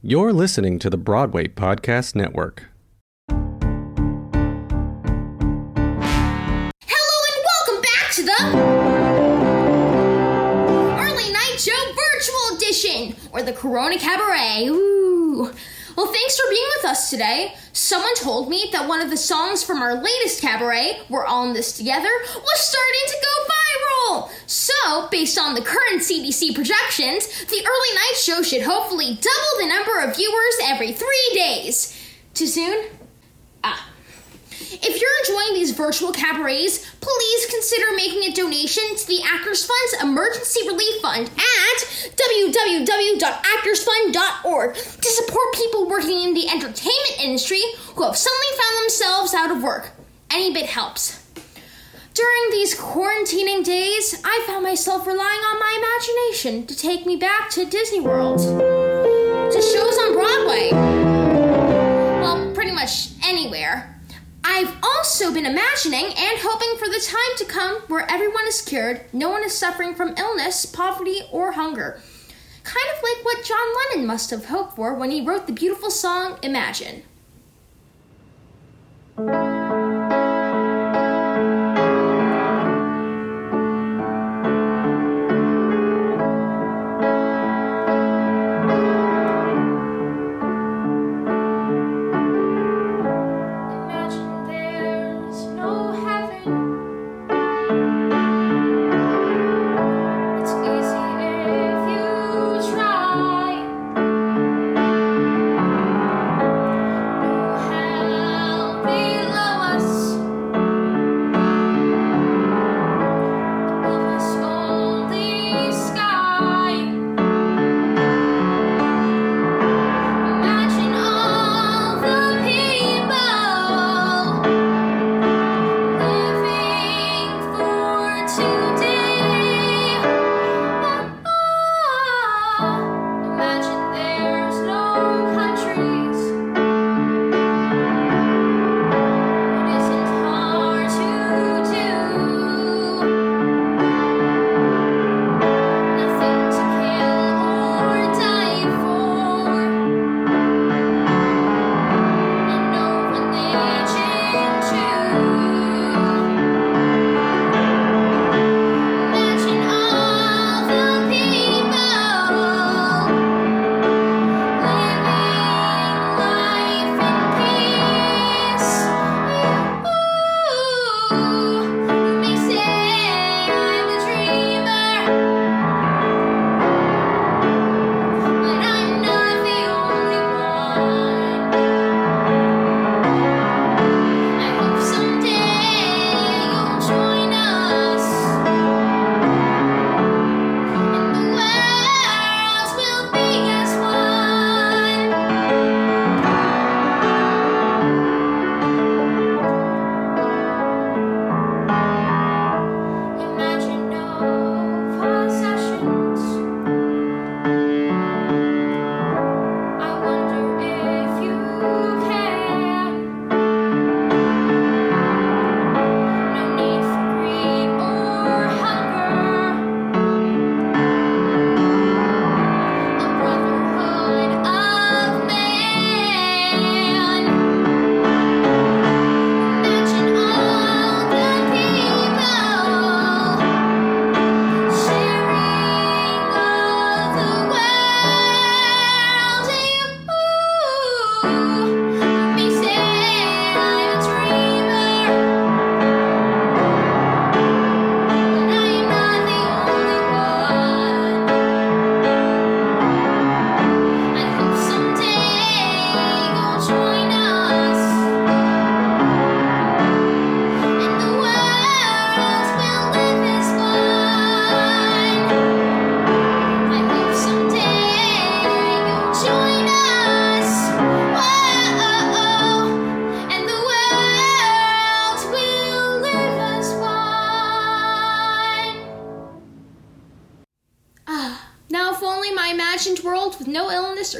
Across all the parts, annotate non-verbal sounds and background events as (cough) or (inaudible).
You're listening to the Broadway Podcast Network. Hello and welcome back to the Early Night Show Virtual Edition, or the Corona Cabaret. Ooh. Well, thanks for being with us today. Someone told me that one of the songs from our latest cabaret, We're All in This Together, was starting to go viral. So, based on the current CDC projections, the Early Night Show should hopefully double the number of viewers every three days. Too soon? Ah. If you're enjoying these virtual cabarets, please consider making a donation to the Actors Fund's Emergency Relief Fund at www.actorsfund.org to support people working in the entertainment industry who have suddenly found themselves out of work. Any bit helps. During these quarantining days, I found myself relying on my imagination to take me back to Disney World, to shows on Broadway, I've also been imagining and hoping for the time to come where everyone is cured, no one is suffering from illness, poverty, or hunger. Kind of like what John Lennon must have hoped for when he wrote the beautiful song Imagine.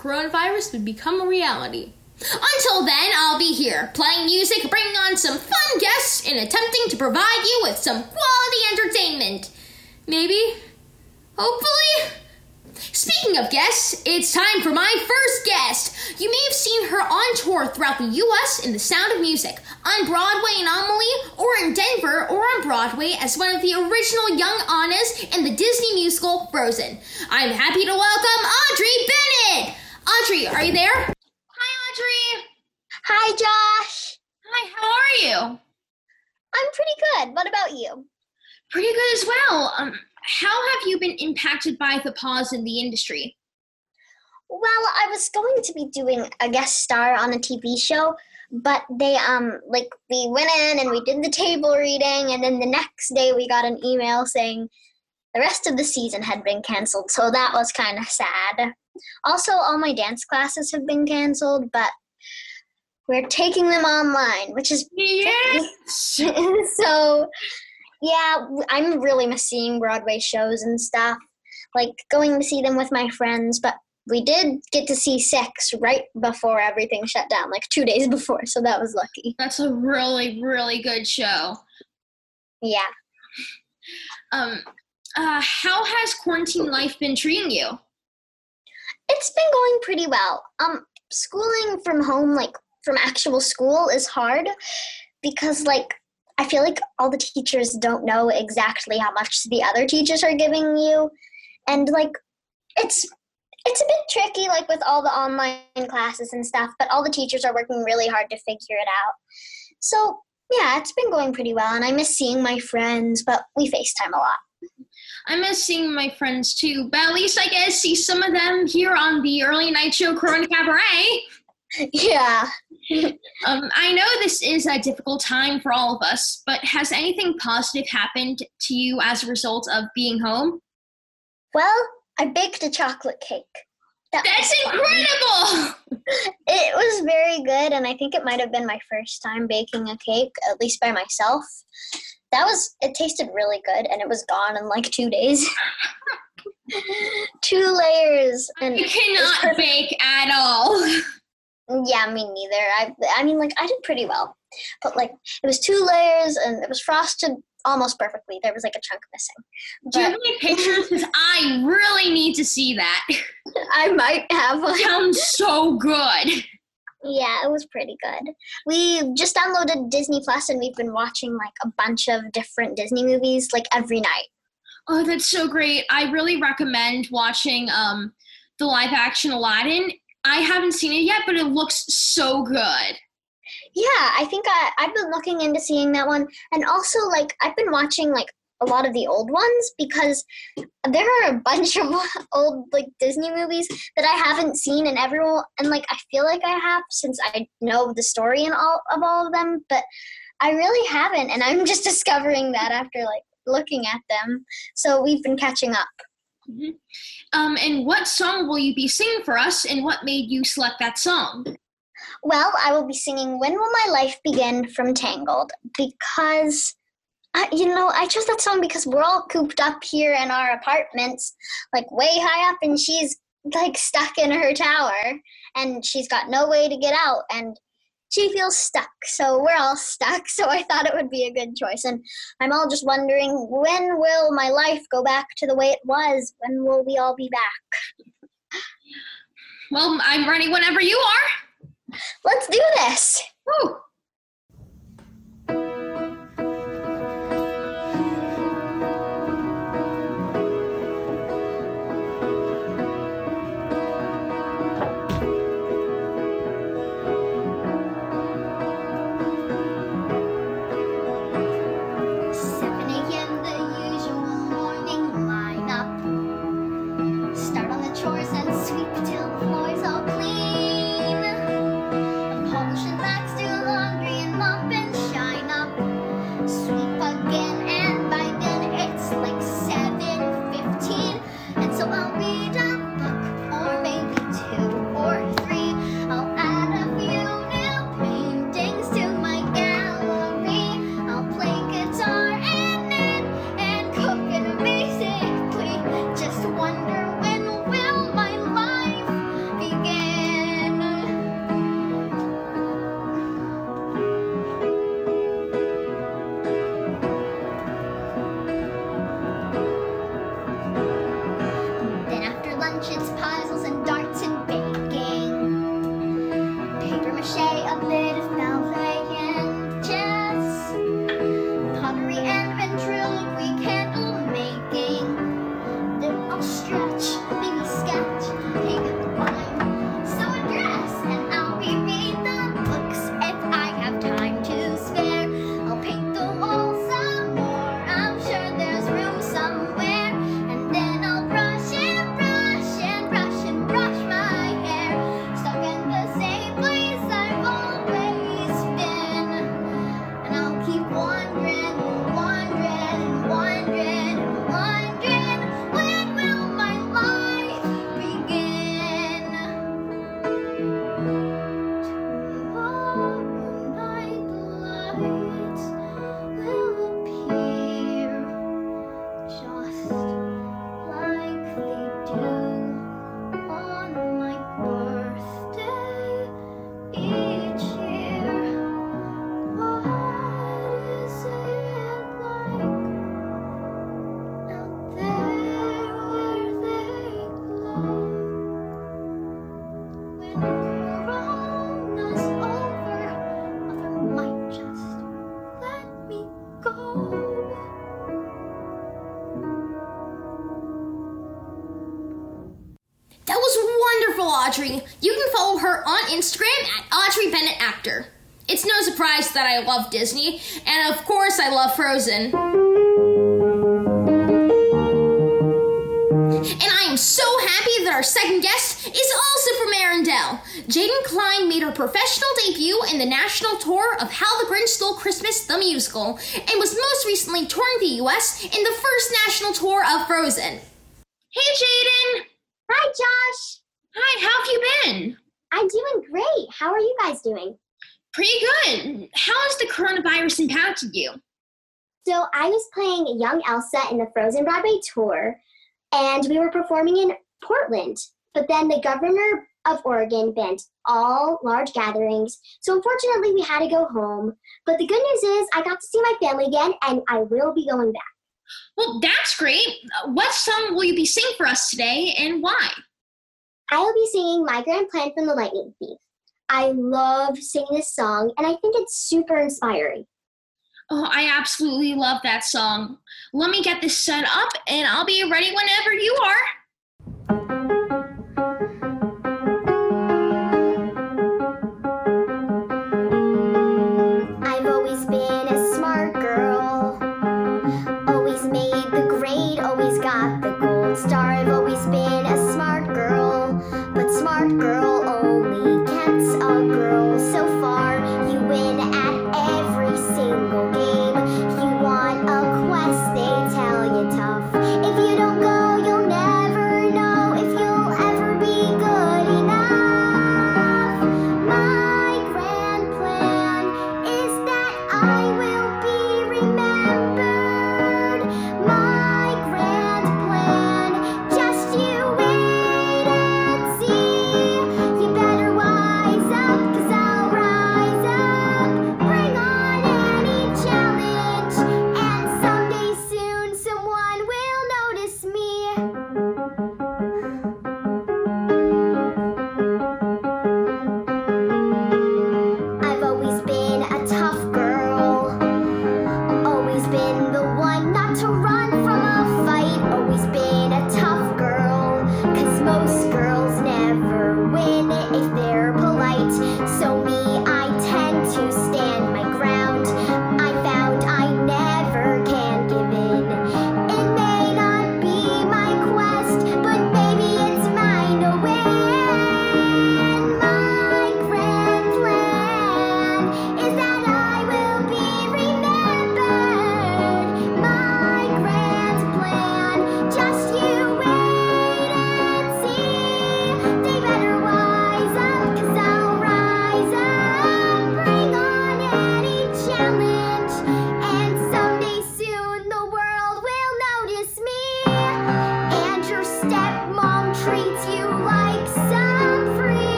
Coronavirus would become a reality. Until then, I'll be here, playing music, bringing on some fun guests, and attempting to provide you with some quality entertainment. Maybe? Hopefully? Speaking of guests, it's time for my first guest. You may have seen her on tour throughout the U.S. in The Sound of Music, on Broadway in Amelie, or in Denver, or on Broadway as one of the original young Annas in the Disney musical Frozen. I'm happy to welcome Audrey Bennett! Audrey, are you there? Hi, Audrey! Hi, Josh! Hi, how are you? I'm pretty good. What about you? Pretty good as well. Um, how have you been impacted by the pause in the industry? Well, I was going to be doing a guest star on a TV show, but they um like we went in and we did the table reading and then the next day we got an email saying the rest of the season had been canceled. So that was kind of sad. Also, all my dance classes have been canceled, but we're taking them online, which is yes. (laughs) so yeah, I'm really missing Broadway shows and stuff. Like going to see them with my friends, but we did get to see six right before everything shut down, like two days before, so that was lucky. That's a really, really good show. Yeah. Um, uh, how has quarantine life been treating you? It's been going pretty well. Um, schooling from home, like from actual school, is hard because, like, I feel like all the teachers don't know exactly how much the other teachers are giving you, and like, it's it's a bit tricky, like with all the online classes and stuff, but all the teachers are working really hard to figure it out. So, yeah, it's been going pretty well, and I miss seeing my friends, but we FaceTime a lot. I miss seeing my friends too, but at least I get to see some of them here on the early night show Corona Cabaret. Yeah. (laughs) um, I know this is a difficult time for all of us, but has anything positive happened to you as a result of being home? Well, I baked a chocolate cake. That That's incredible! (laughs) It was very good, and I think it might have been my first time baking a cake, at least by myself. That was, it tasted really good, and it was gone in like two days. (laughs) two layers. And you cannot bake at all. Yeah, me neither. I, I mean, like, I did pretty well. But, like, it was two layers, and it was frosted almost perfectly. There was like a chunk missing. But, Do you have any pictures? Because I really need to see that. (laughs) I might have one. Sounds so good. Yeah, it was pretty good. We just downloaded Disney Plus and we've been watching like a bunch of different Disney movies like every night. Oh, that's so great. I really recommend watching um the live action Aladdin. I haven't seen it yet, but it looks so good. Yeah, I think I, I've been looking into seeing that one. And also, like, I've been watching, like, a lot of the old ones because there are a bunch of (laughs) old like Disney movies that I haven't seen and everyone and like I feel like I have since I know the story and all of all of them but I really haven't and I'm (laughs) just discovering that after like looking at them. So we've been catching up. Mm-hmm. um, and what song will you be singing for us and what made you select that song? Well, I will be singing When Will My Life Begin from Tangled because, uh, you know, I chose that song because we're all cooped up here in our apartments, like way high up, and she's like stuck in her tower and she's got no way to get out and she feels stuck. So we're all stuck. (laughs) So I thought it would be a good choice. And I'm all just wondering when will my life go back to the way it was? When will we all be back? Well, I'm ready whenever you are. Let's do this. Woo. it's positive. I love Disney, and of course, I love Frozen. And I am so happy that our second guest is also from Arendelle. Jaiden Klein made her professional debut in the national tour of How the Grinch Stole Christmas, the musical, and was most recently touring the US in the first national tour of Frozen. Hey, Jaiden! Hi, Josh. Hi, how have you been? I'm doing great. How are you guys doing? Pretty good. How has the coronavirus impacted you? So, I was playing young Elsa in the Frozen Broadway tour, and we were performing in Portland. But then the governor of Oregon banned all large gatherings, so unfortunately, we had to go home. But the good news is, I got to see my family again, and I will be going back. Well, that's great. What song will you be singing for us today, and why? I will be singing My Grand Plan from the Lightning Thief. I love singing this song, and I think it's super inspiring. Oh, I absolutely love that song. Let me get this set up, and I'll be ready whenever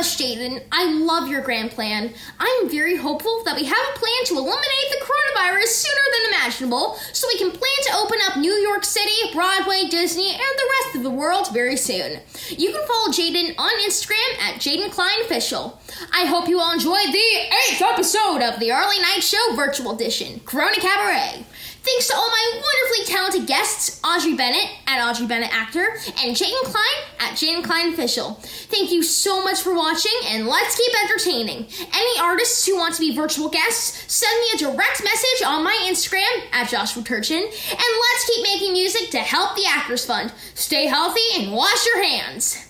much, Jaiden. I love your grand plan. I'm very hopeful that we have a plan to eliminate the coronavirus sooner than imaginable so we can plan to open up New York City, Broadway, Disney, and the rest of the world very soon. You can follow Jaiden on Instagram at Jaiden Klein Official. I hope you all enjoyed the eighth episode of the Early Night Show Virtual Edition, Corona Cabaret. Thanks to all my wonderfully talented guests, Audrey Bennett at Audrey Bennett Actor and Jaiden Klein at Jaiden Klein Official. Thank you so much for watching and let's keep entertaining. Any artists who want to be virtual guests, send me a direct message on my Instagram at Joshua Turchin and let's keep making music to help the Actors Fund. Stay healthy and wash your hands.